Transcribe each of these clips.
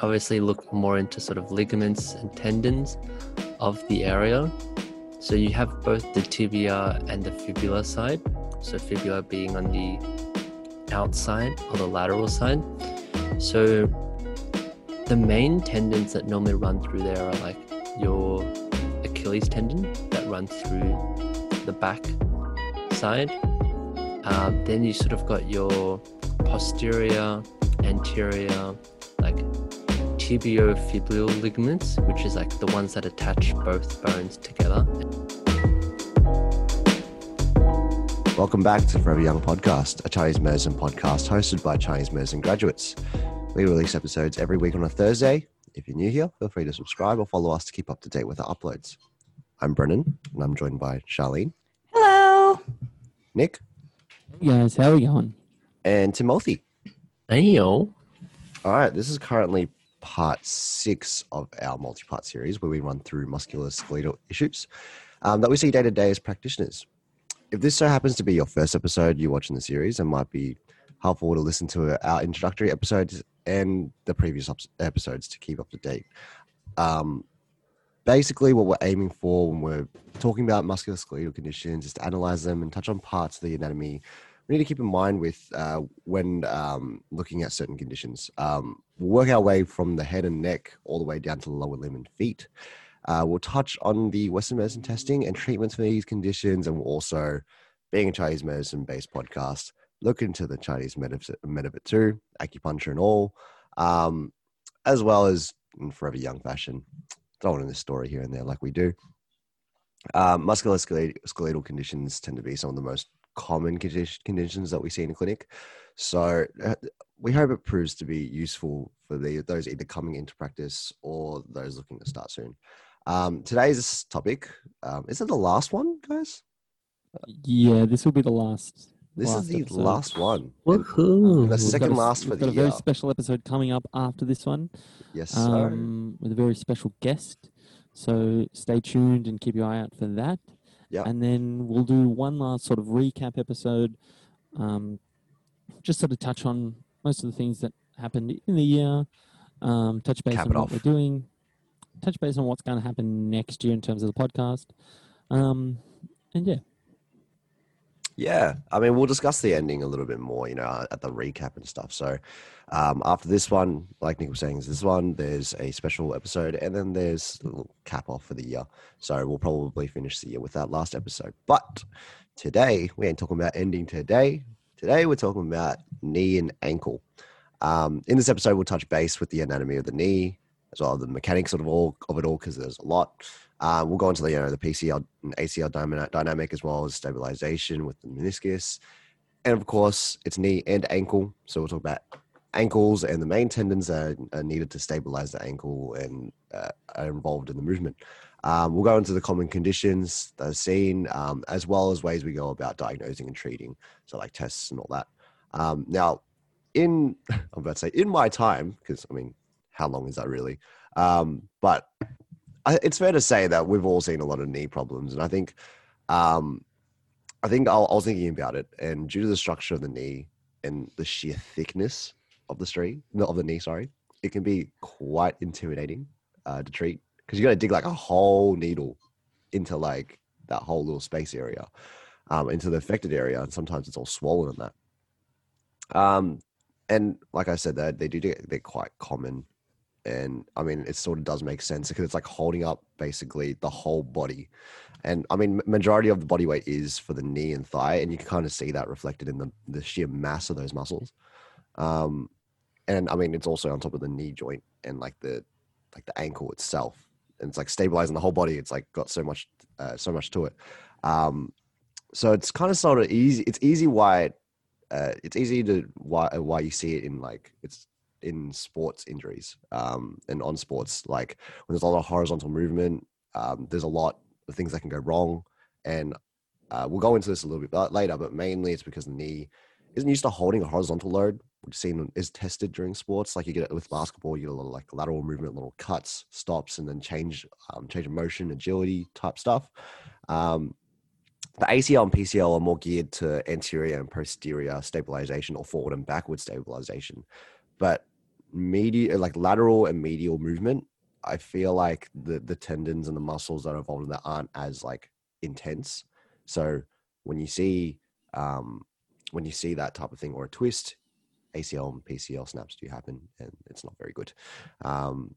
obviously look more into sort of ligaments and tendons of the area. So you have both the tibia and the fibula side. So fibula being on the outside or the lateral side. So the main tendons that normally run through there are like your Achilles tendon that runs through the back side. Uh, then you sort of got your posterior, anterior, tibiofibular ligaments, which is like the ones that attach both bones together. Welcome back to Forever Young Podcast, a Chinese medicine podcast hosted by Chinese medicine graduates. We release episodes every week on a Thursday. If you're new here, feel free to subscribe or follow us to keep up to date with our uploads. I'm Brennan, and I'm joined by Charlene, Hello. Nick, Hey guys, how are we going? and Timothy. Hey yo. All right, this is currently part six of our multi part series where we run through musculoskeletal issues um, that we see day to day as practitioners. If this so happens to be your first episode you're watching the series, it might be helpful to listen to our introductory episodes and the previous episodes to keep up to date. Um, basically, what we're aiming for when we're talking about musculoskeletal conditions is to analyze them and touch on parts of the anatomy we need to keep in mind with uh, when um, looking at certain conditions. Um, we'll work our way from the head and neck all the way down to the lower limb and feet. Uh, we'll touch on the Western medicine testing and treatments for these conditions, and we'll also, being a Chinese medicine based podcast, look into the Chinese med of, med of it too, acupuncture and all, um, as well as in forever young fashion, throwing in this story here and there like we do. Um, musculoskeletal conditions tend to be some of the most common conditions that we see in a clinic. So uh, we hope it proves to be useful for the, those either coming into practice or those looking to start soon. Um, today's topic um, is it the last one, guys? Yeah, this will be the last. This last is the episode. last one. And Woohoo. the We've second got a, last for we've got a very special episode coming up after this one, Yes, sir. um, with a very special guest. So stay tuned and keep your eye out for that. Yeah. And then we'll do one last sort of recap episode, um, just sort of touch on most of the things that happened in the year, um, touch base Cap on what off. we're doing, touch base on what's going to happen next year in terms of the podcast. Um, and yeah, Yeah, I mean, we'll discuss the ending a little bit more, you know, at the recap and stuff. So, um, after this one, like Nick was saying, is this one, there's a special episode, and then there's a little cap off for the year. So, we'll probably finish the year with that last episode. But today, we ain't talking about ending today. Today, we're talking about knee and ankle. Um, in this episode, we'll touch base with the anatomy of the knee, as well as the mechanics of all, of it all, because there's a lot. Uh, we'll go into the you know the PCL and ACL dyna- dynamic as well as stabilization with the meniscus, and of course it's knee and ankle. So we'll talk about ankles and the main tendons that are needed to stabilize the ankle and uh, are involved in the movement. Um, we'll go into the common conditions that are seen, um, as well as ways we go about diagnosing and treating, so like tests and all that. Um, now, in I'm about to say in my time, because I mean, how long is that really? Um, but It's fair to say that we've all seen a lot of knee problems, and I think, um, I think I, I was thinking about it, and due to the structure of the knee and the sheer thickness of the street, not of the knee, sorry, it can be quite intimidating uh, to treat because you got to dig like a whole needle into like that whole little space area, um, into the affected area, and sometimes it's all swollen and that. Um, and like I said, that they do they're quite common and I mean, it sort of does make sense because it's like holding up basically the whole body. And I mean, majority of the body weight is for the knee and thigh, and you can kind of see that reflected in the, the sheer mass of those muscles. Um, and I mean, it's also on top of the knee joint and like the like the ankle itself, and it's like stabilizing the whole body. It's like got so much uh, so much to it. Um, so it's kind of sort of easy. It's easy why it, uh, it's easy to why why you see it in like it's in sports injuries um, and on sports, like when there's a lot of horizontal movement, um, there's a lot of things that can go wrong. And uh, we'll go into this a little bit later, but mainly it's because the knee isn't used to holding a horizontal load, which seen is tested during sports. Like you get it with basketball, you get a lot of like lateral movement, little cuts, stops, and then change, um, change of motion, agility type stuff. Um, the ACL and PCL are more geared to anterior and posterior stabilization or forward and backward stabilization. But medial, like lateral and medial movement, I feel like the the tendons and the muscles that are involved in that aren't as like intense. So when you see um, when you see that type of thing or a twist, ACL and PCL snaps do happen, and it's not very good. Um,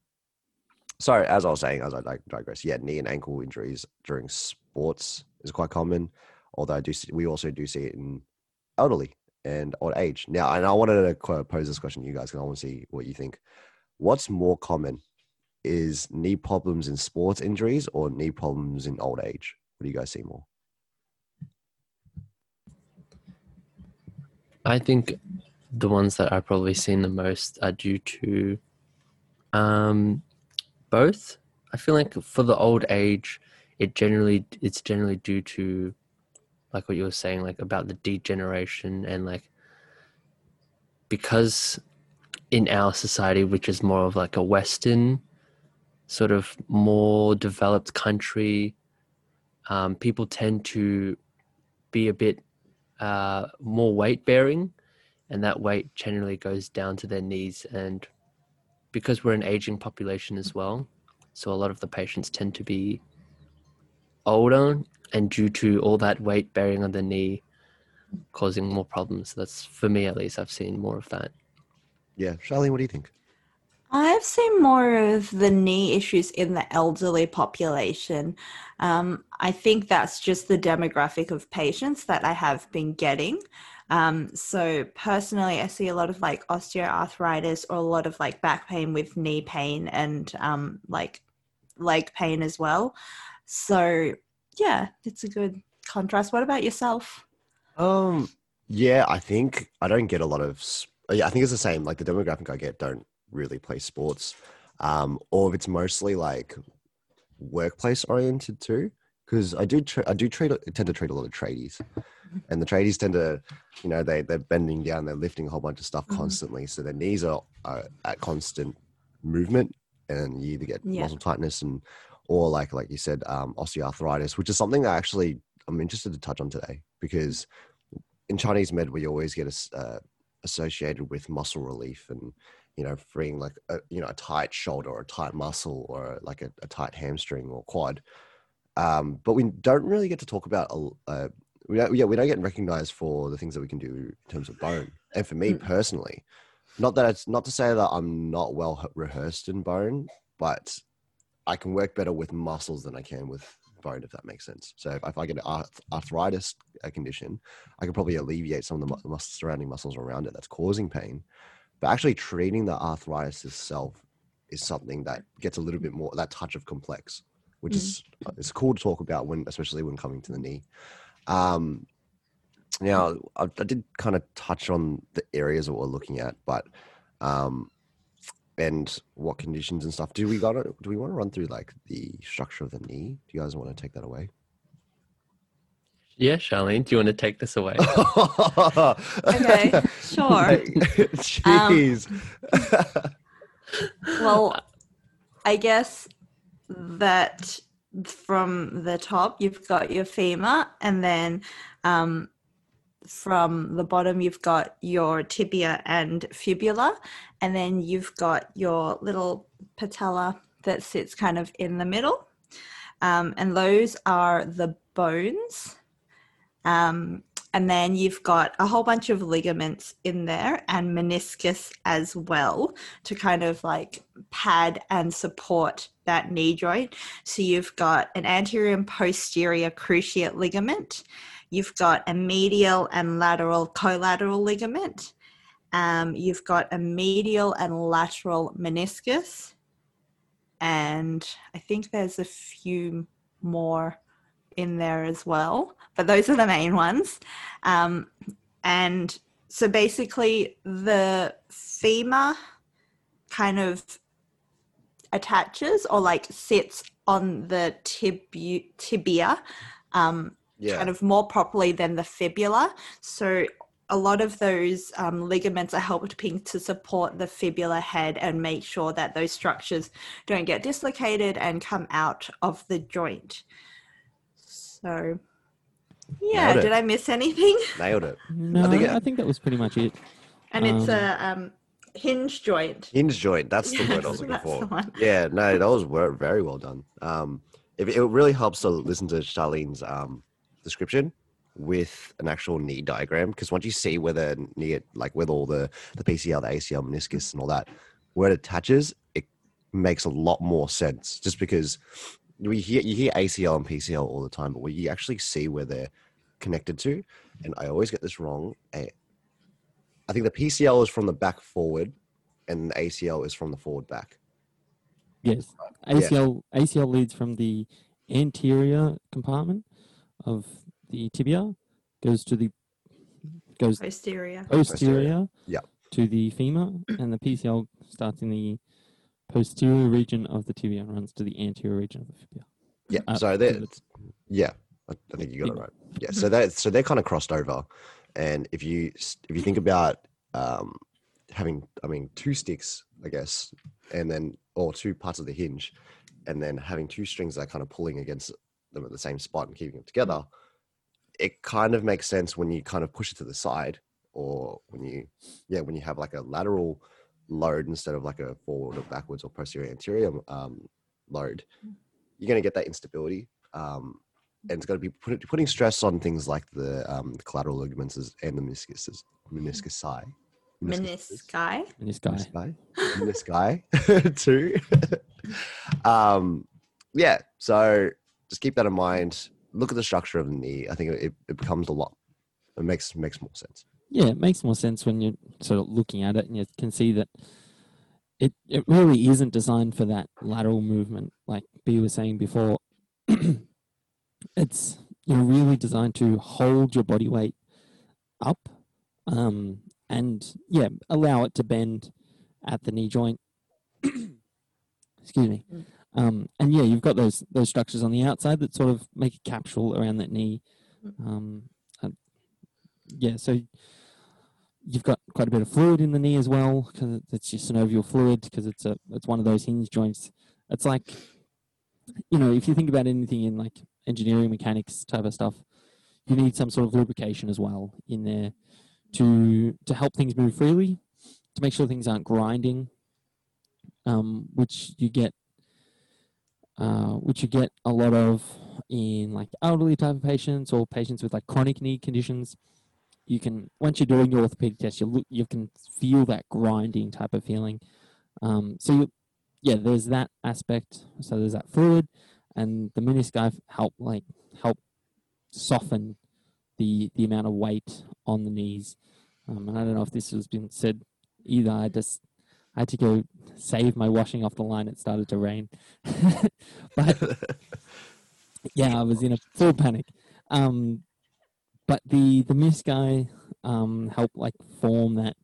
so as I was saying, as I dig- digress, yeah, knee and ankle injuries during sports is quite common. Although I do, see, we also do see it in elderly and old age. Now, and I wanted to pose this question to you guys because I want to see what you think. What's more common? Is knee problems in sports injuries or knee problems in old age? What do you guys see more? I think the ones that I've probably seen the most are due to um, both. I feel like for the old age, it generally it's generally due to like what you were saying, like about the degeneration and like because in our society, which is more of like a Western sort of more developed country, um, people tend to be a bit uh, more weight bearing, and that weight generally goes down to their knees. And because we're an aging population as well, so a lot of the patients tend to be older, and due to all that weight bearing on the knee, causing more problems. That's for me at least. I've seen more of that. Yeah, Charlene, what do you think? I've seen more of the knee issues in the elderly population. Um, I think that's just the demographic of patients that I have been getting. Um, so personally, I see a lot of like osteoarthritis or a lot of like back pain with knee pain and um, like leg pain as well. So yeah, it's a good contrast. What about yourself? Um, yeah, I think I don't get a lot of. Yeah, I think it's the same. Like the demographic I get don't really play sports, um, or if it's mostly like workplace oriented too. Because I do, tra- I do treat, tend to treat a lot of tradies, and the tradies tend to, you know, they they're bending down, they're lifting a whole bunch of stuff Mhm. constantly, so their knees are, are at constant movement, and you either get Yeah. muscle tightness and, or like like you said, um, osteoarthritis, which is something that actually I'm interested to touch on today because in Chinese med we always get as- uh, associated with muscle relief and you know freeing like a, you know a tight shoulder or a tight muscle or like a, a tight hamstring or quad. Um, but we don't really get to talk about a- uh, we don't, yeah we don't get recognized for the things that we can do in terms of bone. And for me Mm. personally, not that it's not to say that I'm not well rehearsed in bone, but I can work better with muscles than I can with bone, if that makes sense. So if, if I get an arthritis uh, condition, I can probably alleviate some of the mu- surrounding muscles around it that's causing pain. But actually treating the arthritis itself is something that gets a little bit more that touch of complex, which is it's cool to talk about when, especially when coming to the knee. Um, now, I, I did kind of touch on the areas that we're looking at, but um, and what conditions and stuff. Do we got to do we want to run through like the structure of the knee? Do you guys want to take that away? Yeah, Charlene, do you want to take this away? Okay, sure. Hey, Jeez. Well, I guess that from the top you've got your femur, and then um, from the bottom you've got your tibia and fibula, and then you've got your little patella that sits kind of in the middle, um, and those are the bones. Um, and then you've got a whole bunch of ligaments in there and meniscus as well to kind of like pad and support that knee joint. So you've got an anterior and posterior cruciate ligament. You've got a medial and lateral collateral ligament. Um, you've got a medial and lateral meniscus. And I think there's a few more in there as well, but those are the main ones. Um, and so basically, the femur kind of attaches or like sits on the tibu- tibia um, yeah. kind of more properly than the fibula. So a lot of those um, ligaments are helping to support the fibula head and make sure that those structures don't get dislocated and come out of the joint. So, yeah, did I miss anything? Nailed it. No, I think I think, that was pretty much it. And it's Um, a um, hinge joint. hinge joint. That's the word I was looking for. Yeah, no, that was very well done. Um, it, it really helps to listen to Charlene's um, description with an actual knee diagram because once you see where the knee, like with all the the PCL, the ACL, meniscus, and all that, where it attaches, it makes a lot more sense. Just because we hear you hear ACL and PCL all the time, but when you actually see where they're connected to, and I always get this wrong. eh, I think the PCL is from the back forward, and the ACL is from the forward back. Yes. Yeah. ACL ACL leads from the anterior compartment of the tibia, goes to the goes Posterior. posterior Yeah. to the femur, and the PCL starts in the posterior region of the tibia and runs to the anterior region of the fibula. Yeah. Uh, so they fibula. yeah, I, I think you got it right. Yeah. So that so they're kind of crossed over, and if you if you think about um, having I mean two sticks, I guess, and then or two parts of the hinge, and then having two strings that are kind of pulling against them at the same spot and keeping them together, it kind of makes sense when you kind of push it to the side, or when you yeah when you have like a lateral load instead of like a forward or backwards or posterior anterior um, load, you're going to get that instability. Um, and it's going to be put, putting stress on things like the, um, the collateral ligaments and the meniscus, meniscus Menisci. And this guy. Menisci, menisci too. um, yeah, so just keep that in mind. Look at the structure of the knee. I think it, it becomes a lot. It makes makes more sense. Yeah, it makes more sense when you're sort of looking at it and you can see that it, it really isn't designed for that lateral movement, like B was saying before. it's you know, really designed to hold your body weight up um, and, yeah, allow it to bend at the knee joint. Excuse me. Um, and yeah, you've got those those structures on the outside that sort of make a capsule around that knee. Mm. Um, uh, yeah, so you've got quite a bit of fluid in the knee as well because it's your synovial fluid because it's a it's one of those hinge joints. It's like you know if you think about anything in like engineering mechanics type of stuff, you need some sort of lubrication as well in there to to help things move freely, to make sure things aren't grinding, um, which you get uh, which you get a lot of in like elderly type of patients or patients with like chronic knee conditions you can once you're doing your orthopedic test, you look, you can feel that grinding type of feeling. Um, so you, yeah, there's that aspect. So there's that fluid, and the menisci help like help soften the the amount of weight on the knees. Um, and I don't know if this has been said either. I just I had to go save my washing off the line. It started to rain, but yeah, I was in a full panic. Um, but the the menisci um, help like form that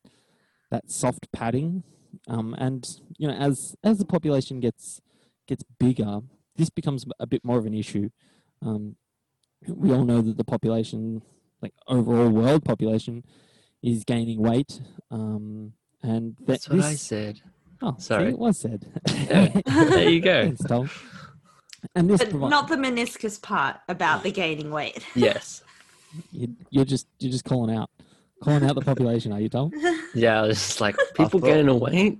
that soft padding, um, and you know as as the population gets gets bigger, this becomes a bit more of an issue. Um, we all know that the population, like overall world population, is gaining weight, um, and that That's what I said. Oh, see, Sorry. it was said. Yeah, there you go. Thanks, Tom. And this But provi- not the meniscus part about the gaining weight. Yes. you, you're just you're just calling out, calling out the population, are you, Tom? Yeah, I was just like, people thought- gaining weight?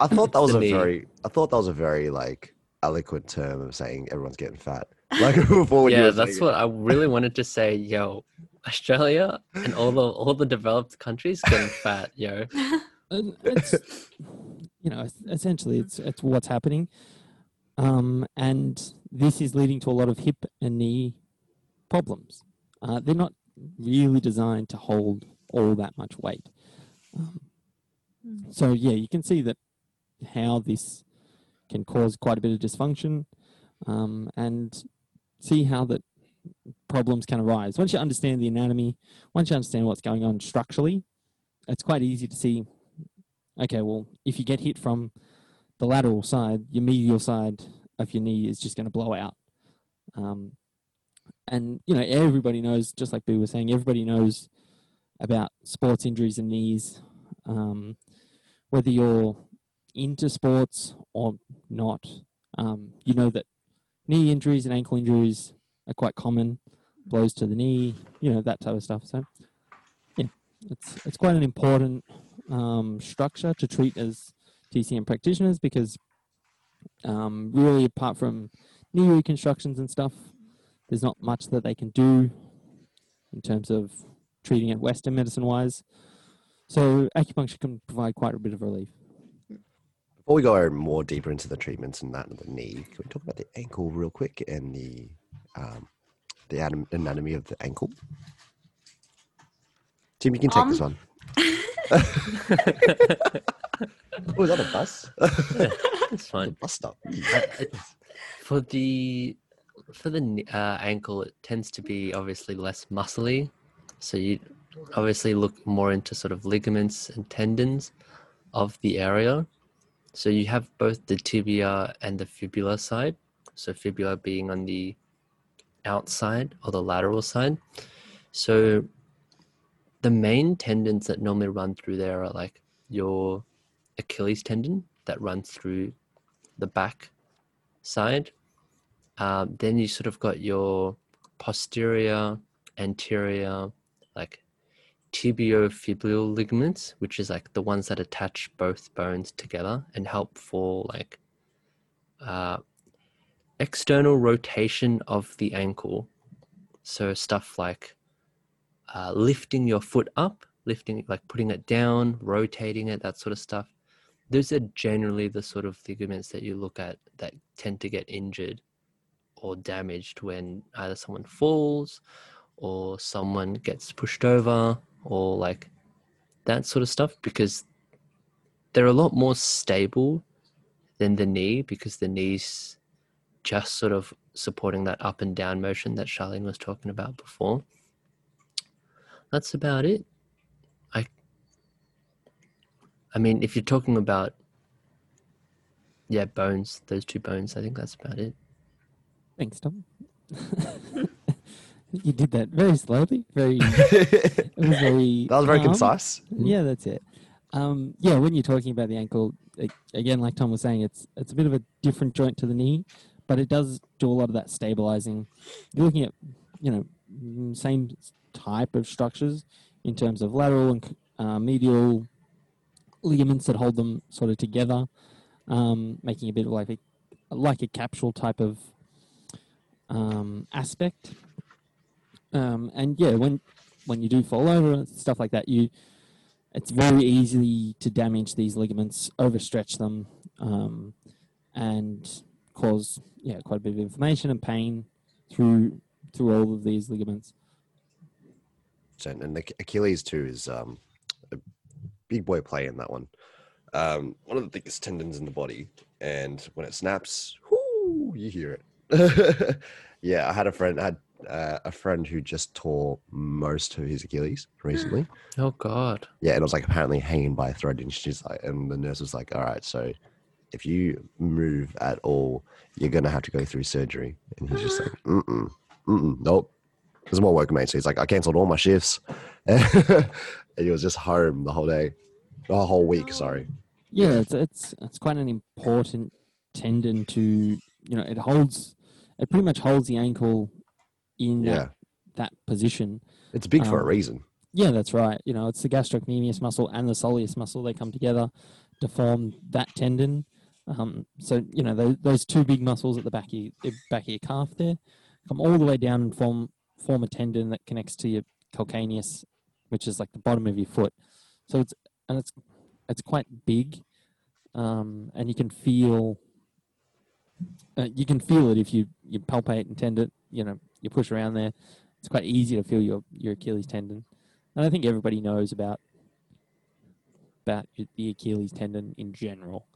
I thought that was a knee. very, I thought that was a very like eloquent term of saying everyone's getting fat. Like before, when you yeah, that's saying what I really wanted to say. Yo, Australia and all the all the developed countries getting fat. Yo, And it's you know essentially it's it's what's happening. Um and this is leading to a lot of hip and knee problems. Uh, they're not really designed to hold all that much weight. Um, so yeah you can see that how this can cause quite a bit of dysfunction um, and see how that problems can arise. Once you understand the anatomy once you understand what's going on structurally it's quite easy to see okay, well, if you get hit from the lateral side, your medial side of your knee is just going to blow out. Um, and, you know, everybody knows, just like Boo was saying, everybody knows about sports injuries and knees. Um, whether you're into sports or not, um, you know that knee injuries and ankle injuries are quite common. Blows to the knee, you know, that type of stuff. So, yeah, it's, it's quite an important um, structure to treat as TCM practitioners because um, really, apart from knee reconstructions and stuff, there's not much that they can do in terms of treating it Western medicine wise. So acupuncture can provide quite a bit of relief. Before we go more deeper into the treatments and that of the knee, can we talk about the ankle real quick and the um, the anatomy of the ankle? Tim, you can take this Um, one. oh, is that a bus? It's fine. bus stop. For the for the uh, ankle, it tends to be obviously less muscly, so you obviously look more into sort of ligaments and tendons of the area. So you have both the tibia and the fibula side. So fibula being on the outside or the lateral side. So the main tendons that normally run through there are like your Achilles tendon that runs through the back side. Um, then you sort of got your posterior, anterior, like tibiofibular ligaments, which is like the ones that attach both bones together and help for like uh, external rotation of the ankle. So stuff like uh, lifting your foot up, lifting like putting it down, rotating it, that sort of stuff. Those are generally the sort of ligaments that you look at that tend to get injured or damaged when either someone falls or someone gets pushed over or like that sort of stuff because they're a lot more stable than the knee because the knee's just sort of supporting that up and down motion that Charlene was talking about before. That's about it. I I mean if you're talking about yeah, bones, those two bones, I think that's about it. Thanks, Tom. you did that very slowly, very. Very. That was very calm. concise. Yeah, that's it. Um, yeah, when you're talking about the ankle, a- again, like Tom was saying, it's it's a bit of a different joint to the knee, but it does do a lot of that stabilizing. You're looking at, you know, mm, same type of structures in terms of lateral and uh, medial ligaments that hold them sort of together, um, making a bit of like a like a capsule type of um, aspect. Um, and yeah, when when you do fall over stuff like that, you it's very easy to damage these ligaments, overstretch them, um, and cause yeah quite a bit of inflammation and pain through through all of these ligaments. So, and the Achilles too is um, a big boy play in that one. Um, one of the thickest tendons in the body, and when it snaps, whoo, you hear it. yeah, I had a friend. I had uh, a friend who just tore most of his Achilles recently. Oh god. Yeah, and it was like apparently hanging by a thread, and she's like, and the nurse was like, "All right, so if you move at all, you're gonna have to go through surgery." And he's just like, "Mm mm, mm mm, nope." There's more work, mate. So he's like, "I cancelled all my shifts," and he was just home the whole day, the whole week. Sorry. Yeah, it's it's it's quite an important tendon to you know it holds it pretty much holds the ankle in Yeah, that, that position. it's big for a Um, reason. Yeah, that's right. You know, it's the gastrocnemius muscle and the soleus muscle. They come together to form that tendon. Um, so you know those, those two big muscles at the back of your, the back of your calf there come all the way down and form form a tendon that connects to your calcaneus, which is like the bottom of your foot. So it's and it's it's quite big, um, and you can feel uh, you can feel it if you you palpate and tend it. You know, you push around there. It's quite easy to feel your your Achilles tendon. And I think everybody knows about about the Achilles tendon in general.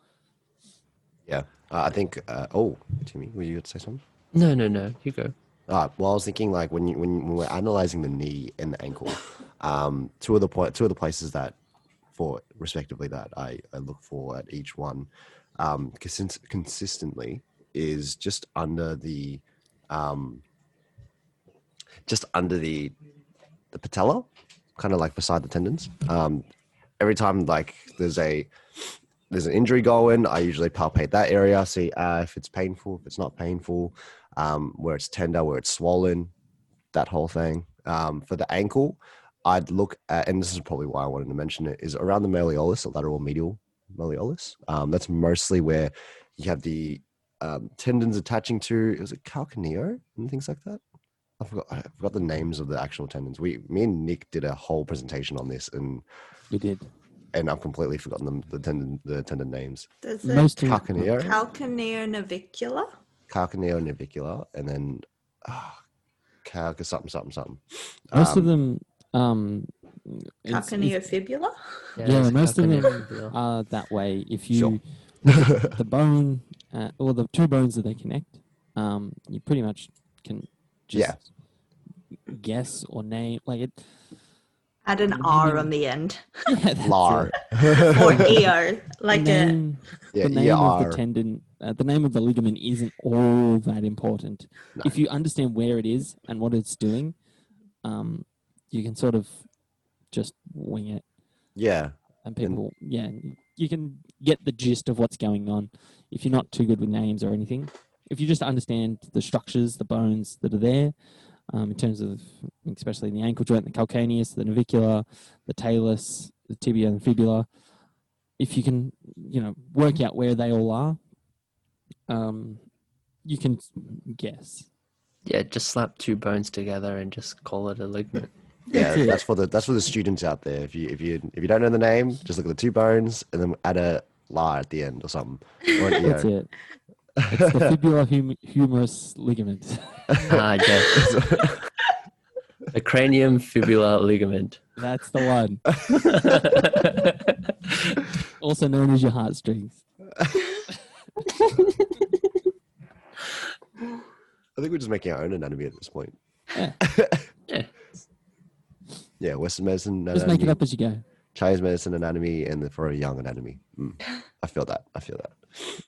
Yeah, uh, I think. Uh, oh, Timmy, were you going to say something? No, no, no. You go. Uh, well, I was thinking like when you when, when we're analyzing the knee and the ankle, um, two of the point two of the places that for respectively that I, I look for at each one um, consist- consistently is just under the um, just under the the patella, kind of like beside the tendons. Um, every time like there's a there's an injury going, I usually palpate that area, see uh, if it's painful, if it's not painful, um, where it's tender, where it's swollen, that whole thing. Um, for the ankle, I'd look at, and this is probably why I wanted to mention it, is around the malleolus, the lateral medial malleolus. Um, that's mostly where you have the um, tendons attaching to. Was it calcaneo and things like that? I forgot. I forgot the names of the actual tendons. We, me and Nick did a whole presentation on this, and We did. and I've completely forgotten them, the tendon, the tendon names. There's a Most of, Calcaneo, calcaneonavicula. Calcaneo navicular, and then ah, calca something something something. most of Um, them um, it's- it's- Calcaneofibula. Yeah, most of them are that way. If you Sure. the bone uh, or the two bones that they connect, um, you pretty much can just Yeah. guess or name like it. Add an R on the end. Lar. Or ER. Like the a name, yeah, the name of ER. the tendon, uh, the name of the ligament isn't all that important. No. If you understand where it is and what it's doing, um, you can sort of just wing it. Yeah, and people yeah you can get the gist of what's going on if you're not too good with names or anything if you just understand the structures the bones that are there um, in terms of especially the ankle joint the calcaneus the navicular the talus the tibia and fibula if you can you know work out where they all are um, you can guess Yeah, just slap two bones together and just call it a ligament. yeah. That's for the that's for the students out there. If you if you if you don't know the name, just look at the two bones and then add a la at the end or something. Or an that's it it's the fibular hum- humerus ligament Ah, yes. the cranium fibula ligament. that's the one also known as your heartstrings. I think we're just making our own anatomy at this point. Yeah. Yeah. Yeah, Western medicine Just make it up as you go. Chinese medicine anatomy, and the, for a young anatomy. Mm. I feel that. I feel that.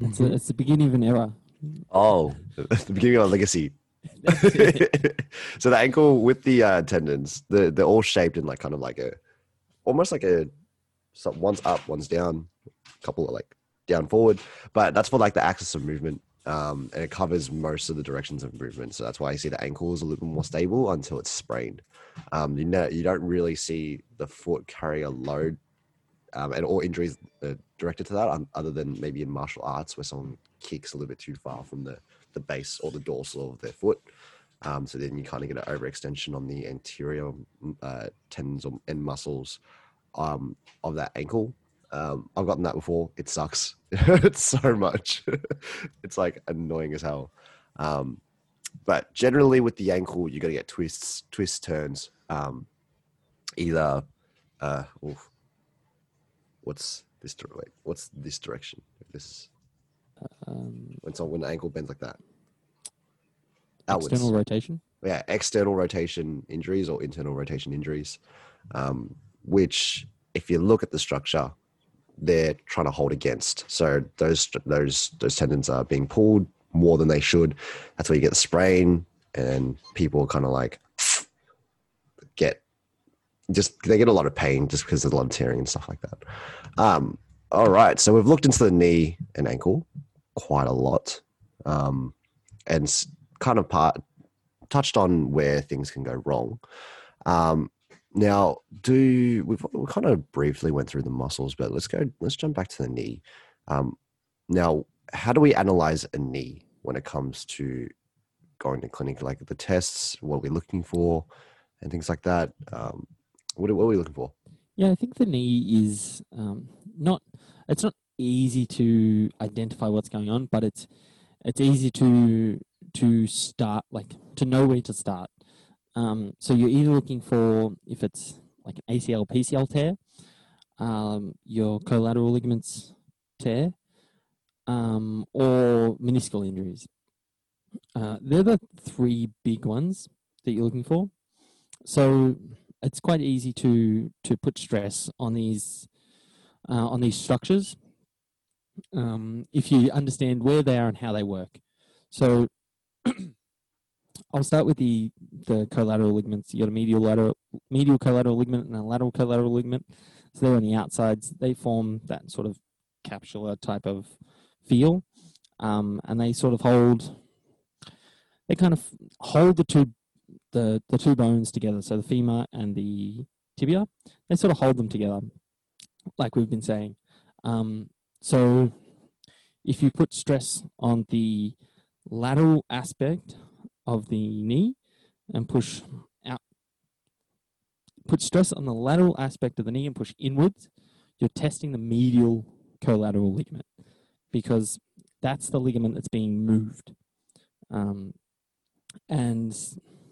It's, a, it's the beginning of an era. Oh, the beginning of a legacy. so the ankle with the uh, tendons, the, they're all shaped in like kind of like a, almost like a, so one's up, one's down, a couple of like down forward, but that's for like the axis of movement. Um, and it covers most of the directions of movement. So that's why you see the ankle is a little bit more stable until it's sprained. Um, you know, you don't really see the foot carry a load, um, and all injuries uh, directed to that, um, other than maybe in martial arts where someone kicks a little bit too far from the the base or the dorsal of their foot. Um, so then you kind of get an overextension on the anterior uh, tendons or- and muscles um, of that ankle. Um, I've gotten that before. It sucks. it's so much. it's like annoying as hell. Um, but generally with the ankle, you're going to get twists, twists, turns. Um, either, uh, oof, what's this? what's this direction? This Um, when someone when the ankle bends like that. Outwards. external rotation. yeah, external rotation injuries or internal rotation injuries, um, which if you look at the structure, they're trying to hold against. So those those those tendons are being pulled more than they should. That's where you get the sprain, and people kind of like get just they get a lot of pain just because there's a lot of tearing and stuff like that. Um, all right, so we've looked into the knee and ankle quite a lot, um, and kind of part touched on where things can go wrong. Um, now, do we've we kind of briefly went through the muscles, but let's go. Let's jump back to the knee. Um, now, how do we analyze a knee when it comes to going to clinic? Like the tests, what we're looking for, and things like that. Um, what, are- what are we looking for? Yeah, I think the knee is um, not. It's not easy to identify what's going on, but it's it's easy to to start like to know where to start. Um, so you're either looking for if it's like an ACL PCL tear, um, your collateral ligaments tear, um, or meniscal injuries. Uh, they're the three big ones that you're looking for. So it's quite easy to to put stress on these uh, on these structures um, if you understand where they are and how they work. So I'll start with the the collateral ligaments. You got a medial lateral medial collateral ligament and a lateral collateral ligament. So they're on the outsides. They form that sort of capsular type of feel, um, and they sort of hold. They kind of hold the two the the two bones together. So the femur and the tibia. They sort of hold them together, like we've been saying. Um, so if you put stress on the lateral aspect of the knee and push out, put stress on the lateral aspect of the knee and push inwards, you're testing the medial collateral ligament because that's the ligament that's being moved. Um, and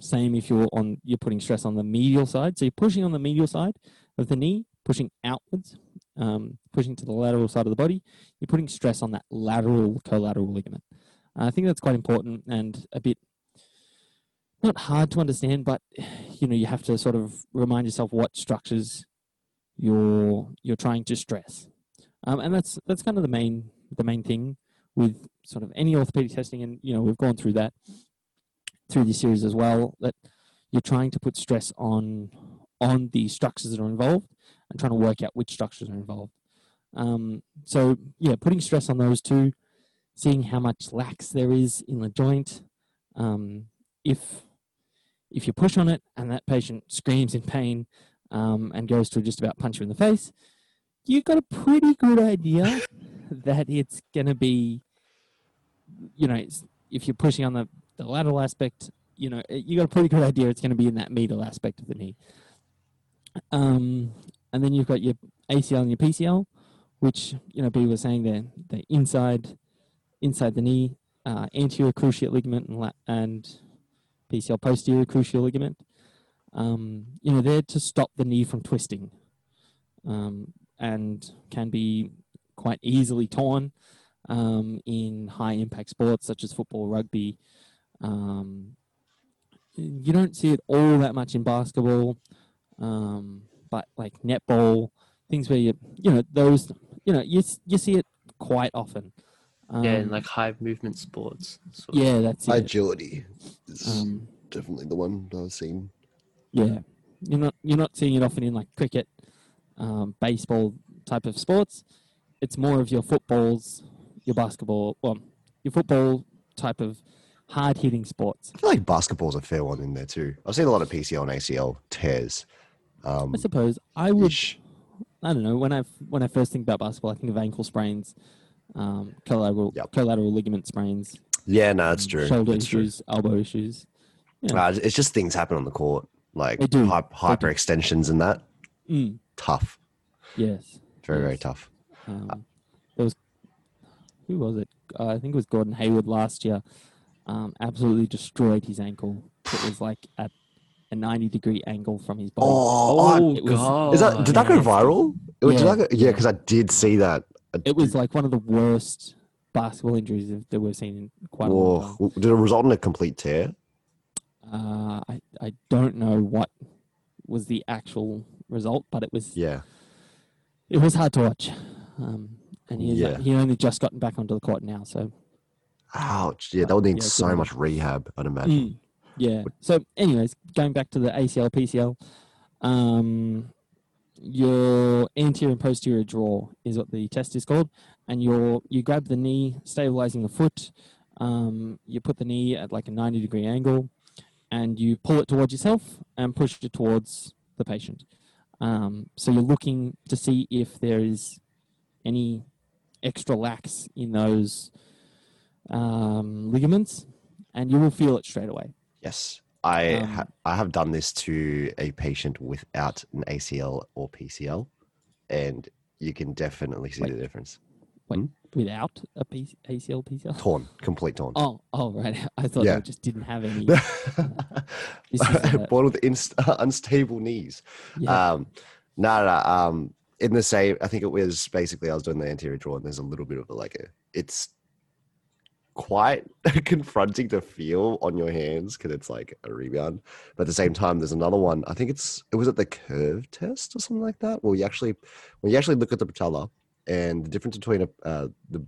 same if you're on, you're putting stress on the medial side. So you're pushing on the medial side of the knee, pushing outwards, um, pushing to the lateral side of the body. You're putting stress on that lateral collateral ligament. I think that's quite important and a bit not hard to understand, but you know you have to sort of remind yourself what structures you're you're trying to stress, um, and that's that's kind of the main the main thing with sort of any orthopedic testing, and you know we've gone through that through this series as well. That you're trying to put stress on on the structures that are involved and trying to work out which structures are involved. Um, so yeah, putting stress on those two, seeing how much lax there is in the joint. Um, if if you push on it and that patient screams in pain um, and goes to just about punch you in the face, you've got a pretty good idea that it's going to be, you know, if you're pushing on the, the lateral aspect, you know, you got a pretty good idea it's going to be in that medial aspect of the knee. Um, and then you've got your ACL and your PCL, which you know people were saying they're they're inside inside the knee, uh, anterior cruciate ligament and, la- and PCL posterior cruciate ligament. Um, you know, they're to stop the knee from twisting, um, and can be quite easily torn um, in high impact sports such as football, rugby. Um, you don't see it all that much in basketball, um, but like netball, things where you you know those you know you you see it quite often. yeah, in Um, like high movement sports. sort of. yeah, that's it. Agility is Um, definitely the one I've seen. Yeah, you're not you're not seeing it often in like cricket, um, baseball type of sports. It's more of your footballs, your basketball, well, your football type of hard hitting sports. I feel like basketball's a fair one in there too. I've seen a lot of PCL and ACL tears. Um, I suppose I would. ish. I don't know when I when I first think about basketball, I think of ankle sprains, um, collateral Yep. collateral ligament sprains, Yeah, no, that's um, true. shoulder That's true. issues, elbow issues. Yeah. Uh, it's just things happen on the court, like They do. hy- They do. hyperextensions and that. Mm, Tough, yes. very very tough. Um, there was who was it? Uh, I think it was Gordon Hayward last year. Um, absolutely destroyed his ankle. It was like at a ninety degree angle from his body. Oh, Oh, it was- god! Is that did that go viral? It- did Yeah, that go- yeah, yeah. because I did see that. It was like one of the worst basketball injuries that- that we've seen in quite a long time. Did it result in a complete tear? Uh, I I don't know what was the actual result, but it was Yeah. it was hard to watch. Um, and he Yeah. he only just gotten back onto the court now, so Ouch. Yeah, that would need yeah, so good much rehab, I'd imagine. Mm, yeah. So, anyways, going back to the ACL, PCL, um, your anterior and posterior draw is what the test is called, and your you grab the knee, stabilizing the foot. Um, you put the knee at like a ninety degree angle, and you pull it towards yourself and push it towards the patient. Um, so you're looking to see if there is any extra lax in those um, ligaments, and you will feel it straight away. Yes. I Um, ha- I have done this to a patient without an ACL or PCL, and you can definitely see Wait. the difference. When without a P- ACL, PCL. Torn, complete torn. Oh, oh, right. I thought Yeah. they just didn't have any. Uh, Born with inst- unstable knees. Yeah. Um, no, no, no. Um, in the same, I think it was basically I was doing the anterior draw, and there's a little bit of a, like a, it's quite confronting to feel on your hands because it's like a rebound. But at the same time, there's another one. I think it's it was at the curve test or something like that. Well, you actually when you actually look at the patella and the difference between a uh, the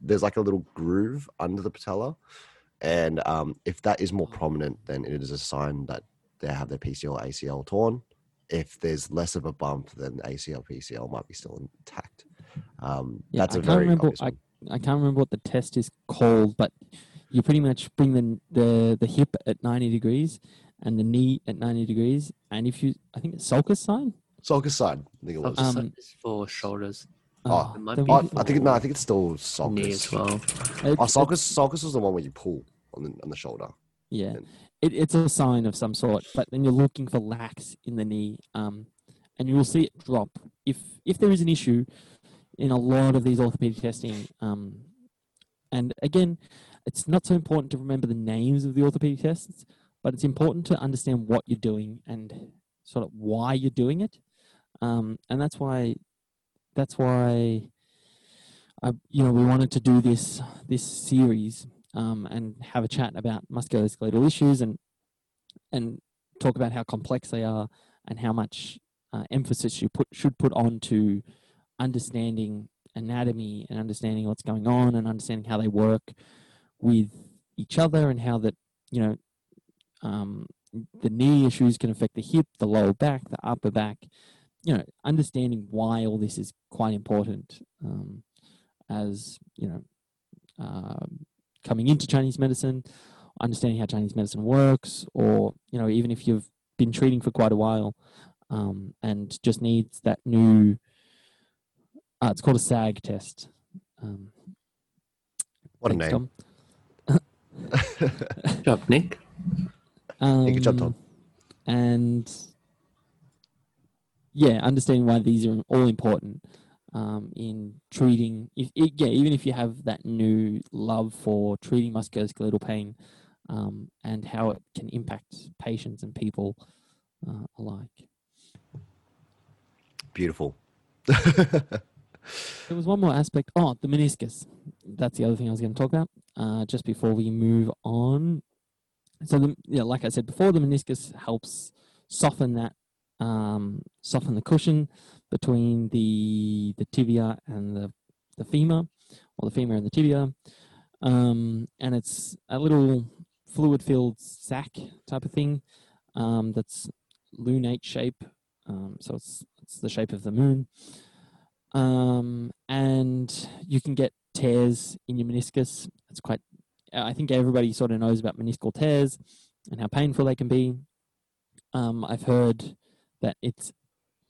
there's like a little groove under the patella, and um, if that is more prominent, then it is a sign that they have their PCL ACL torn. If there's less of a bump, then ACL PCL might be still intact. Um, Yeah, that's I a very remember. I. I can't remember what the test is called, but you pretty much bring the the the hip at ninety degrees, and the knee at 90 degrees. And if you, I think it's sulcus sign. Sulcus sign, I think it was. Um, for shoulders, Oh, it might be Oh, we- I think no, I think it's still knee sulcus. as well. it- Oh, it- sulcus. Sulcus was the one where you pull on the on the shoulder. Yeah, And- it, it's a sign of some sort. But then you're looking for lax in the knee, um, and you will see it drop if if there is an issue in a lot of these orthopedic testing. Um, and again, it's not so important to remember the names of the orthopedic tests, but it's important to understand what you're doing and sort of why you're doing it. Um, and that's why that's why I, you know we wanted to do this this series um, and have a chat about musculoskeletal issues and and talk about how complex they are and how much uh, emphasis you put should put on to understanding anatomy and understanding what's going on and understanding how they work with each other and how that you know um, the knee issues can affect the hip, the lower back, the upper back. You know, understanding why all this is quite important um, as you know um coming into Chinese medicine, understanding how Chinese medicine works, or you know, even if you've been treating for quite a while um, and just needs that new. Uh, it's called a SAG test. Um, What a thanks, name. Tom. Good job, Nick. Um, good job, Tom. And yeah, understanding why these are all important um, in treating. If i yeah, even if you have that new love for treating musculoskeletal pain, um, and how it can impact patients and people uh, alike. Beautiful. There was one more aspect. Oh, the meniscus. That's the other thing I was going to talk about. Uh, just before we move on. So, the, yeah, like I said before, the meniscus helps soften that, um, soften the cushion between the the tibia and the the femur, or the femur and the tibia. Um, and it's a little fluid-filled sac type of thing um, that's lunate shape. Um, so it's it's the shape of the moon um, and you can get tears in your meniscus. It's quite. I think everybody sort of knows about meniscal tears and how painful they can be. Um, I've heard that it's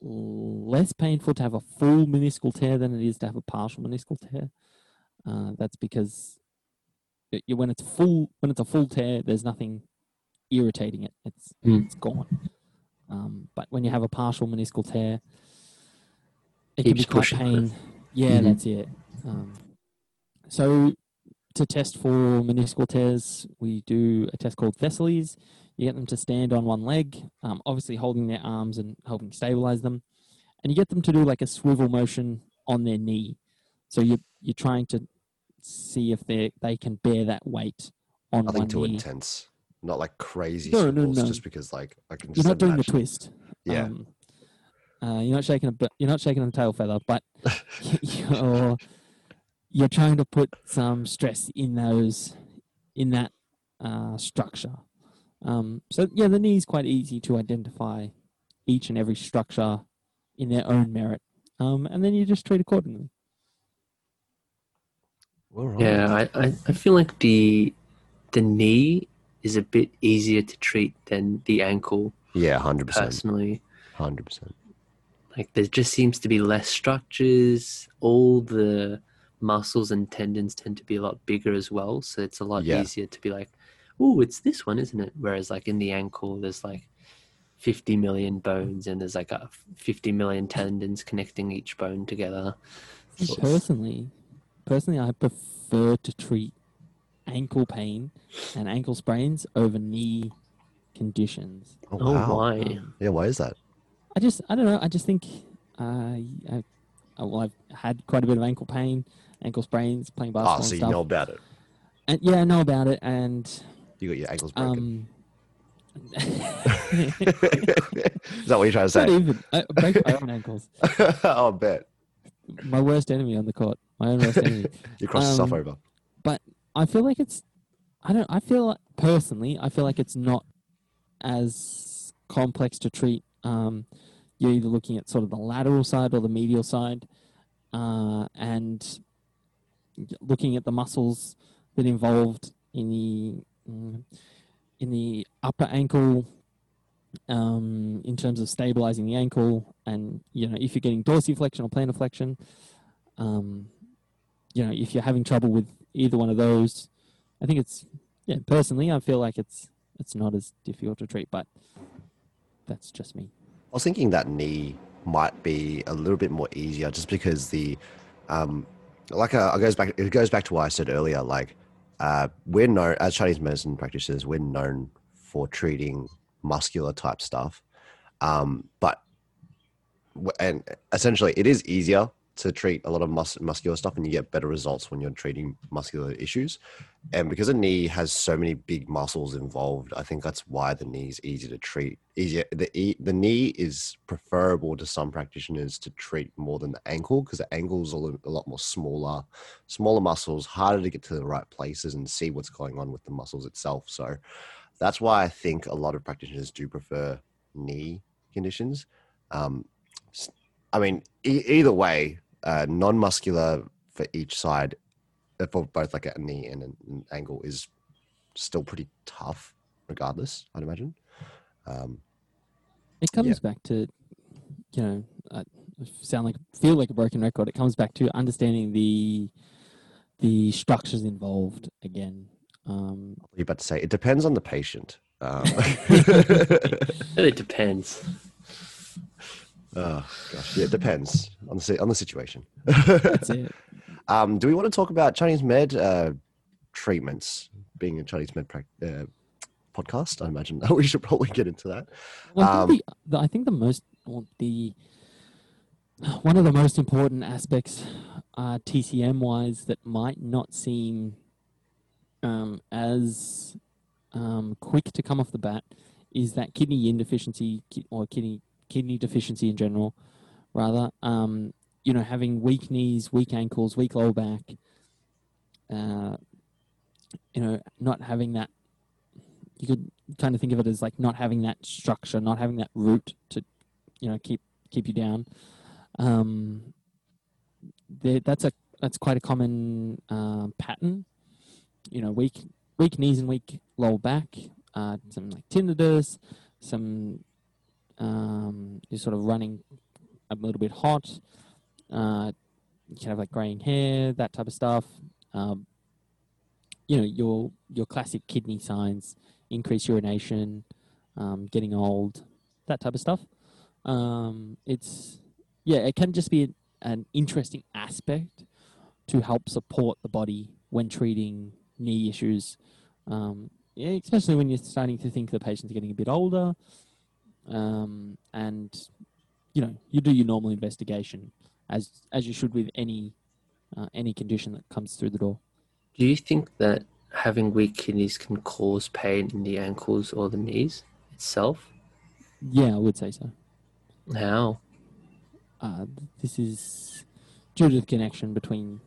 less painful to have a full meniscal tear than it is to have a partial meniscal tear. Uh, that's because y- when it's full, when it's a full tear, there's nothing irritating it. It's Mm. it's gone. Um, but when you have a partial meniscal tear, it can be quite pain. Yeah, Mhm. that's it. Um, so to test for meniscal tears, we do a test called Thessaly's. You get them to stand on one leg, um, obviously holding their arms and helping stabilize them, and you get them to do like a swivel motion on their knee. So you're, you're trying to see if they they can bear that weight on Nothing one too knee. intense. Not like crazy No, no, no. just because like I can You're not doing the twist. Yeah. Um, uh, you're not shaking a bu- you're not shaking a tail feather, but you're you're trying to put some stress in those in that uh, structure. Um, so yeah, the knee is quite easy to identify each and every structure in their own merit, um, and then you just treat accordingly. All right. Yeah, I, I, I feel like the the knee is a bit easier to treat than the ankle Yeah, hundred percent. personally. Hundred percent. Like there just seems to be less structures. All the muscles and tendons tend to be a lot bigger as well, so it's a lot Yeah. easier to be like, "Oh, it's this one, isn't it?" Whereas like in the ankle, there's like 50 million bones and there's like a 50 million tendons connecting each bone together. Personally, personally, I prefer to treat ankle pain and ankle sprains over knee conditions. Oh, Oh, wow. why? Um, Yeah, why is that? I just, I don't know. I just think, uh, I, I, well, I've had quite a bit of ankle pain, ankle sprains, playing basketball Oh, so and you stuff. know about it. And yeah, I know about it. And You got your ankles broken. um, is that what you're trying to not say? even. I break my own ankles. I'll bet. My worst enemy on the court. My own worst enemy. You crossed yourself Um, over. But I feel like it's. I don't. I feel like, personally. I feel like it's not as complex to treat. Um, you're either looking at sort of the lateral side or the medial side, uh, and looking at the muscles that involved in the mm, in the upper ankle um, in terms of stabilizing the ankle, and you know if you're getting dorsiflexion or plantar flexion, um, you know if you're having trouble with either one of those, I think it's yeah. Personally, I feel like it's it's not as difficult to treat, but that's just me. I was thinking that knee might be a little bit more easier, just because the, um, like uh, it goes back. It goes back to what I said earlier. Like, uh, we're known as Chinese medicine practitioners. We're known for treating muscular type stuff, um, but and essentially, it is easier to treat a lot of mus- muscular stuff, and you get better results when you're treating muscular issues. And because a knee has so many big muscles involved, I think that's why the knee is easy to treat. Easier the the knee is preferable to some practitioners to treat more than the ankle because the ankle is a, a lot more smaller, smaller muscles, harder to get to the right places and see what's going on with the muscles itself. So that's why I think a lot of practitioners do prefer knee conditions. Um, I mean, e- either way, uh, non-muscular for each side, uh, for both like a knee and an, an ankle, is still pretty tough, regardless. I'd imagine. Um, It comes back to, you know, I sound like feel like a broken record. It comes back to understanding the the structures involved again. Um, you're about to say it depends on the patient. Um, It depends. Oh gosh, yeah, it depends on the on the situation. that's it. Um, do we want to talk about Chinese med uh, treatments? Being a Chinese med prac- uh, podcast, I imagine we should probably get into that. Well, I, Um, think the, the, I think the most the one of the most important aspects, uh, TCM wise, that might not seem um, as um, quick to come off the bat is that kidney yin deficiency or kidney kidney deficiency in general, rather. Um, you know, having weak knees, weak ankles, weak lower back. Uh, you know, not having that. You could kind of think of it as like not having that structure, not having that root to, you know, keep keep you down. Um, that's a that's quite a common uh, pattern. You know, weak weak knees and weak lower back. Uh, some like tinnitus, some um, you're sort of running a little bit hot. Uh, you can have like graying hair, that type of stuff. Um, you know, your your classic kidney signs increased urination, um, getting old, that type of stuff. Um, it's yeah, it can just be an interesting aspect to help support the body when treating knee issues. Um, yeah, especially when you're starting to think the patient's getting a bit older, um, and you know you do your normal investigation as as you should with any uh, any condition that comes through the door. Do you think that having weak kidneys can cause pain in the ankles or the knees itself? Yeah, I would say so. How? uh, this is due to the connection between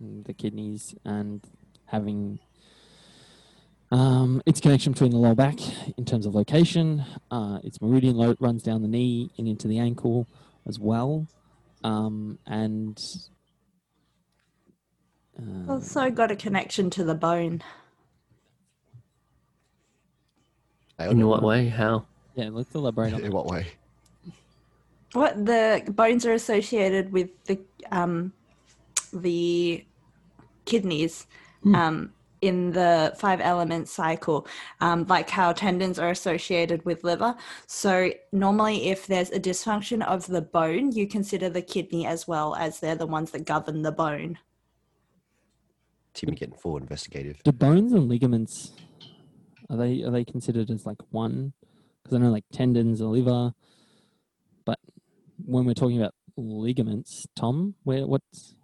the kidneys and having um, its connection between the lower back in terms of location. Uh, its meridian lo- runs down the knee and into the ankle as well. Um, and uh, Also got a connection to the bone. In what way? How? yeah, let's elaborate on In that. what way? What the bones are associated with the um, the kidneys um, in the five element cycle, um, like how tendons are associated with liver. So normally, if there's a dysfunction of the bone, you consider the kidney as well as they're the ones that govern the bone. Timmy getting full investigative. Do bones and ligaments are they are they considered as like one? Because I know like tendons and liver, but when we're talking about ligaments, Tom, where what's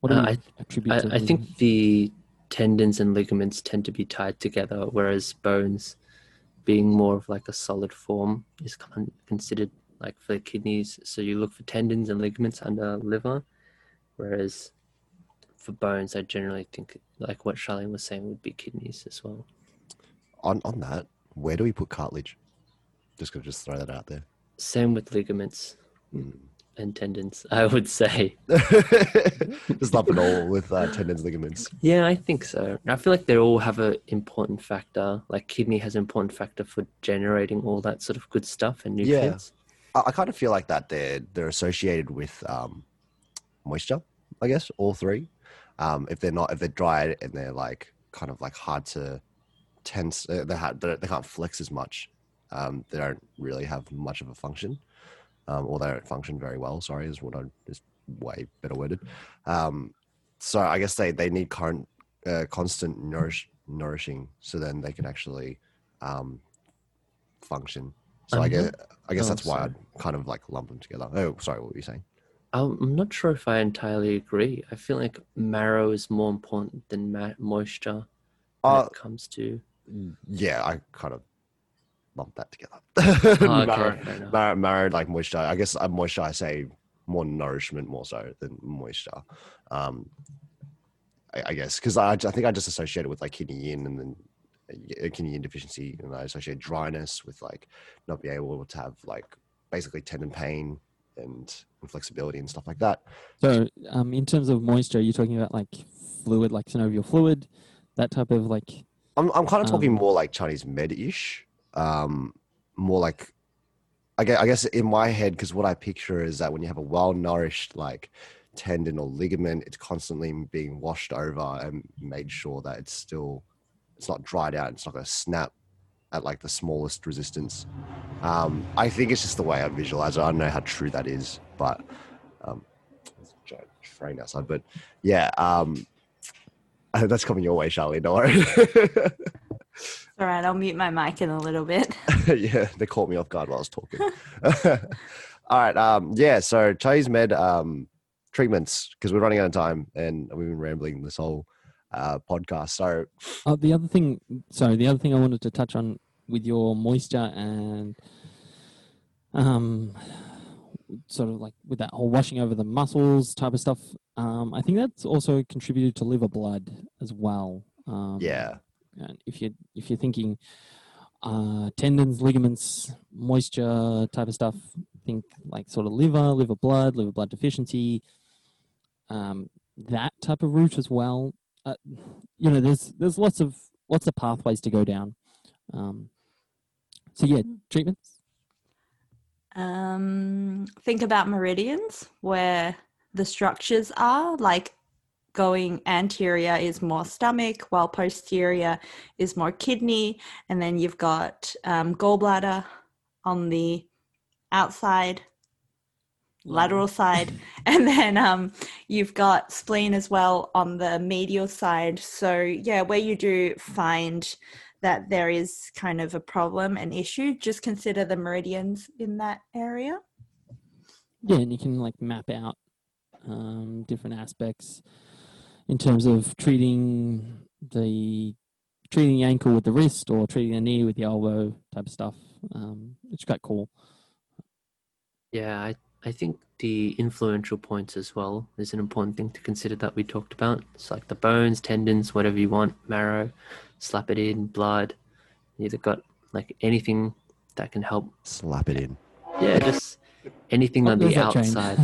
what do Uh, we I- attribute? I, to I think the tendons and ligaments tend to be tied together, whereas bones, being more of like a solid form, is con- considered like for the kidneys. So you look for tendons and ligaments under liver, whereas for bones, I generally think like what Charlene was saying would be kidneys as well. On on that, where do we put cartilage? Just gonna just throw that out there. Same with ligaments. Mm. And tendons, I would say. Just lump it all with uh, tendons, ligaments. Yeah, I think so. I feel like they all have an important factor. Like kidney has an important factor for generating all that sort of good stuff and Yeah. nutrients. I, I kind of feel like that they're they're associated with um, moisture. I guess all three. Um, if they're not, if they're dried and they're like kind of like hard to tense, uh, they ha- they they can't flex as much. Um, they don't really have much of a function, um, or they don't function very well. Sorry, is what I is way better worded. Um, so I guess they they need current uh, constant nourish nourishing, so then they can actually um, function. So I Mhm. guess I guess Oh, that's why. I'd kind of like lump them together. Oh, sorry, what were you saying? I'm I'm not sure if I entirely agree. I feel like marrow is more important than ma- moisture when Uh, it comes to. yeah, I kind of lump that together. Oh, okay, marrow, fair marrow, marrow, like moisture. I guess uh, moisture. I say more nourishment more so than moisture. Um, I, I guess because I, I think I just associate it with like kidney yin and then uh, kidney yin deficiency, and I associate dryness with like not being able to have like basically tendon pain and inflexibility and stuff like that. So, um, in terms of moisture, you're talking about like fluid, like synovial fluid, that type of like. I'm I'm kind of talking Um, more like Chinese med-ish, um, more like I guess, I guess in my head because what I picture is that when you have a well-nourished like tendon or ligament, it's constantly being washed over and made sure that it's still it's not dried out. It's not going to snap at like the smallest resistance. Um, I think it's just the way I visualize it. I don't know how true that is, but um, there's train outside. But yeah, um, that's coming your way, Charlie. Don't worry. All right, I'll mute my mic in a little bit. yeah, they caught me off guard while I was talking. All right. Um, yeah. So Chinese med um, treatments because we're running out of time and we've been rambling this whole uh, podcast. So Oh, the other thing, sorry, the other thing I wanted to touch on with your moisture and um, sort of like with that whole washing over the muscles type of stuff. Um, I think that's also contributed to liver blood as well. Um, yeah, and if you if you're thinking uh, tendons, ligaments, moisture type of stuff, think like sort of liver, liver blood, liver blood deficiency, um, that type of route as well. Uh, you know, there's there's lots of lots of pathways to go down. Um, so yeah, treatments. Um, think about meridians where the structures are. Like going anterior is more stomach, while posterior is more kidney, and then you've got um, gallbladder on the outside, lateral side, and then um, you've got spleen as well on the medial side. So yeah, where you do find that there is kind of a problem, an issue, just consider the meridians in that area. Yeah, and you can like map out um, different aspects in terms of treating the treating the ankle with the wrist or treating the knee with the elbow type of stuff. Um, it's quite cool. Yeah, I, I think the influential points as well is an important thing to consider that we talked about. It's like the bones, tendons, whatever you want, marrow, slap it in, blood. You either got like anything that can help. slap it in. Yeah, just anything on the outside.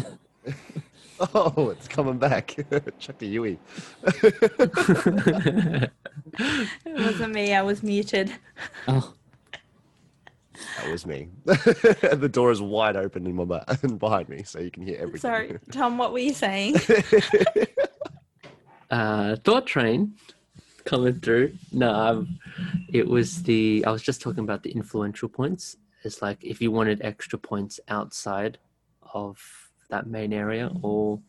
Oh, it's coming back. Chuck the Yui. It wasn't me, I was muted. oh, That was me. the door is wide open in my back and behind me, so you can hear everything. Sorry, Tom, what were you saying? uh, thought train coming through. No, um, it was the. I was just talking about the influential points. It's like if you wanted extra points outside of that main area or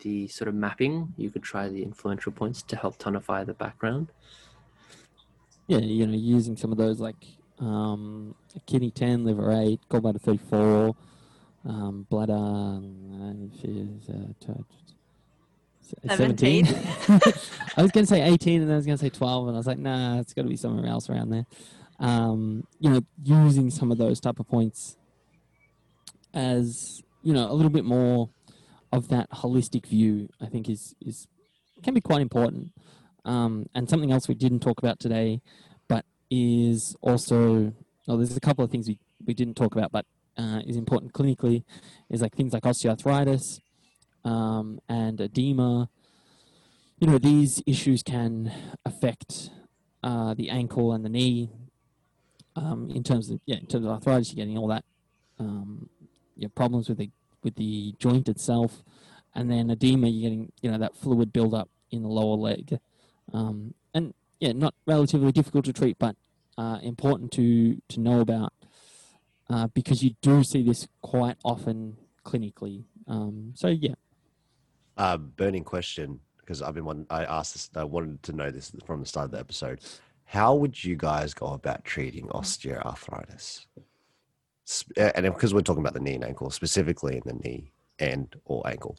the sort of mapping, you could try the influential points to help tonify the background. yeah, you know, using some of those like um, kidney 10, liver 8, gallbladder 34, um, bladder uh, is, uh, t- t- 17. I was going to say 18 and then I was going to say 12, and I was like, nah, it's got to be somewhere else around there. Um, you know, using some of those type of points as, you know, a little bit more of that holistic view, I think is, is can be quite important. Um, and something else we didn't talk about today, but is also, well, there's a couple of things we, we didn't talk about, but uh, is important clinically is like things like osteoarthritis um, and edema. You know, these issues can affect uh, the ankle and the knee. Um, in terms of yeah, in terms of arthritis, you're getting all that um, you know, problems with the with the joint itself, and then edema, you're getting you know that fluid buildup in the lower leg, um, and yeah, not relatively difficult to treat, but uh, important to to know about uh, because you do see this quite often clinically. Um, so yeah, Uh, burning question because I've been one. I asked this. I wanted to know this from the start of the episode. How would you guys go about treating osteoarthritis? Sp- uh, And because we're talking about the knee and ankle, specifically in the knee and or ankle.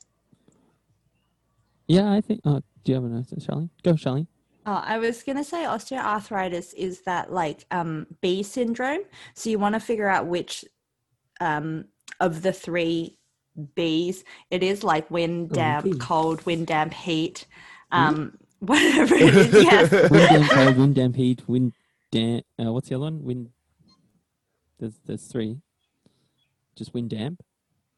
yeah, I think. Uh, do you have an answer, Charlene? Go, Charlene. Oh, I was gonna say osteoarthritis is that like um, Bi syndrome. So you want to figure out which um, of the three B's it is, like wind, Oh, damp, B. cold, wind, damp, heat, um, whatever it is. Yes, Wind damp cold, wind damp heat, wind damp. Uh, what's the other one? Wind. There's there's three. Just wind damp.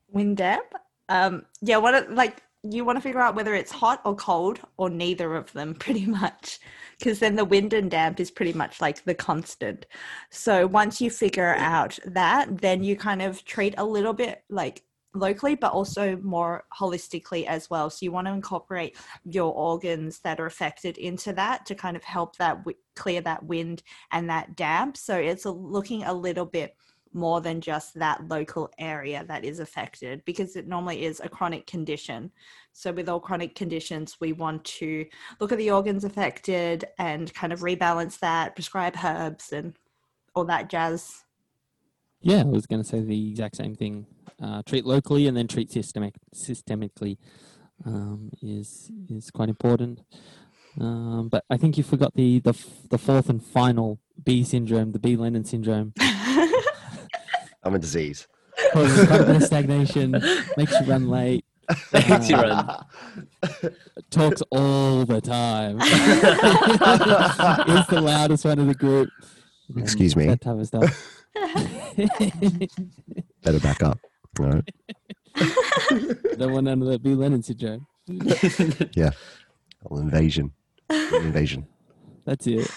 wind damp. Um, yeah, what like you want to figure out whether it's hot or cold or neither of them, pretty much, because then the wind and damp is pretty much like the constant. So once you figure out that, then you kind of treat a little bit like locally, but also more holistically as well. So you want to incorporate your organs that are affected into that to kind of help that wi- clear that wind and that damp. So it's a, looking a little bit more than just that local area that is affected because it normally is a chronic condition. So, with all chronic conditions, we want to look at the organs affected and kind of rebalance that, prescribe herbs and all that jazz. Yeah, I was going to say the exact same thing. Uh, treat locally and then treat systemic systemically um, is is quite important. Um, but I think you forgot the the the fourth and final Bi syndrome, the B Lennon syndrome. I'm a disease. Causes quite of stagnation, makes you run late, Makes you Uh, run. talks all the time. is the loudest one of the group. and Excuse me. That type of stuff. Better back up. All right. Don't want none of that B Lennon syndrome. Well, invasion. Invasion. That's it.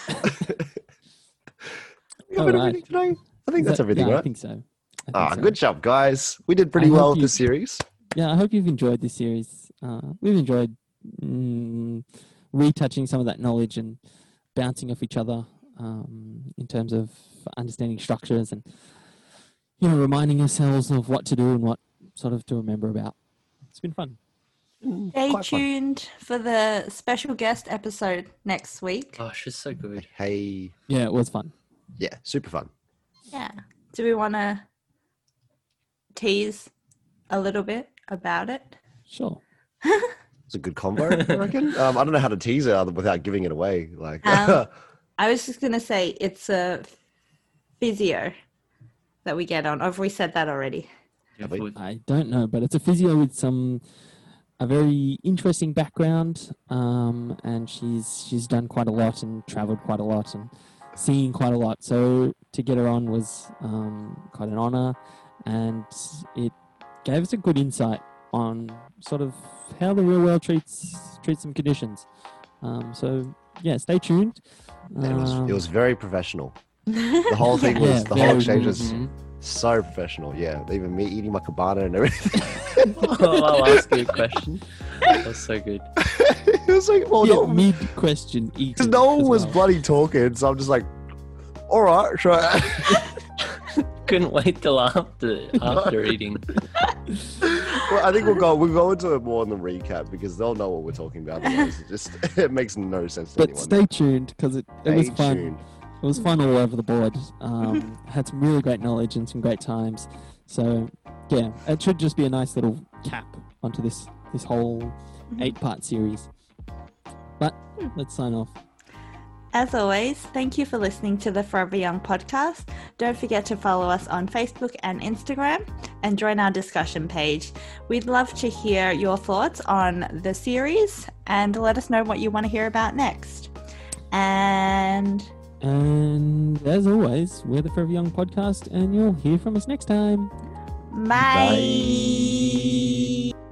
We got All everything right. today? I think Is that's that- everything, yeah, I right? think so. I think Ah, so. good job, guys. We did pretty I hope well with you- this series. Yeah, I hope you've enjoyed this series. Uh, we've enjoyed mm, retouching some of that knowledge and bouncing off each other um, in terms of understanding structures and you know reminding ourselves of what to do and what sort of to remember about. It's been fun. Stay Quite fun. tuned for the special guest episode next week. Gosh, it's so good. Hey, Yeah, it was fun. yeah, super fun. Yeah. Do we want to tease a little bit about it? Sure. It's a good combo, I reckon. Um, I don't know how to tease it without giving it away. Like, Um, I was just going to say it's a physio that we get on. Or have we said that already? Have we? With- I don't know, but it's a physio with some a very interesting background, um, and she's she's done quite a lot and travelled quite a lot and seen quite a lot. So to get her on was um, quite an honour, and it gave us a good insight on sort of how the real world treats treats some conditions. Um, so yeah, stay tuned. it was Um, it was very professional. The whole thing was Yeah, the whole exchange was Mhm. so professional. Yeah, even me eating my cabana and everything. oh, I'll ask you a question. That was so good. it was like, well, yeah, no, mid question because eating. no one was well. bloody talking, so I'm just like, all right, sure. Couldn't wait till after after eating. well, I think we'll go we'll go into it more in the recap because they'll know what we're talking about. Otherwise, it just it makes no sense to But anyone. stay tuned because it, it was fun. tuned. It was fun all over the board. Um, had some really great knowledge and some great times. So yeah, it should just be a nice little cap onto this this whole eight part series. But let's sign off. As always, thank you for listening to the Forever Young podcast. Don't forget to follow us on Facebook and Instagram and join our discussion page. We'd love to hear your thoughts on the series and let us know what you want to hear about next. And and as always, we're the Forever Young podcast, and you'll hear from us next time. Bye. Bye.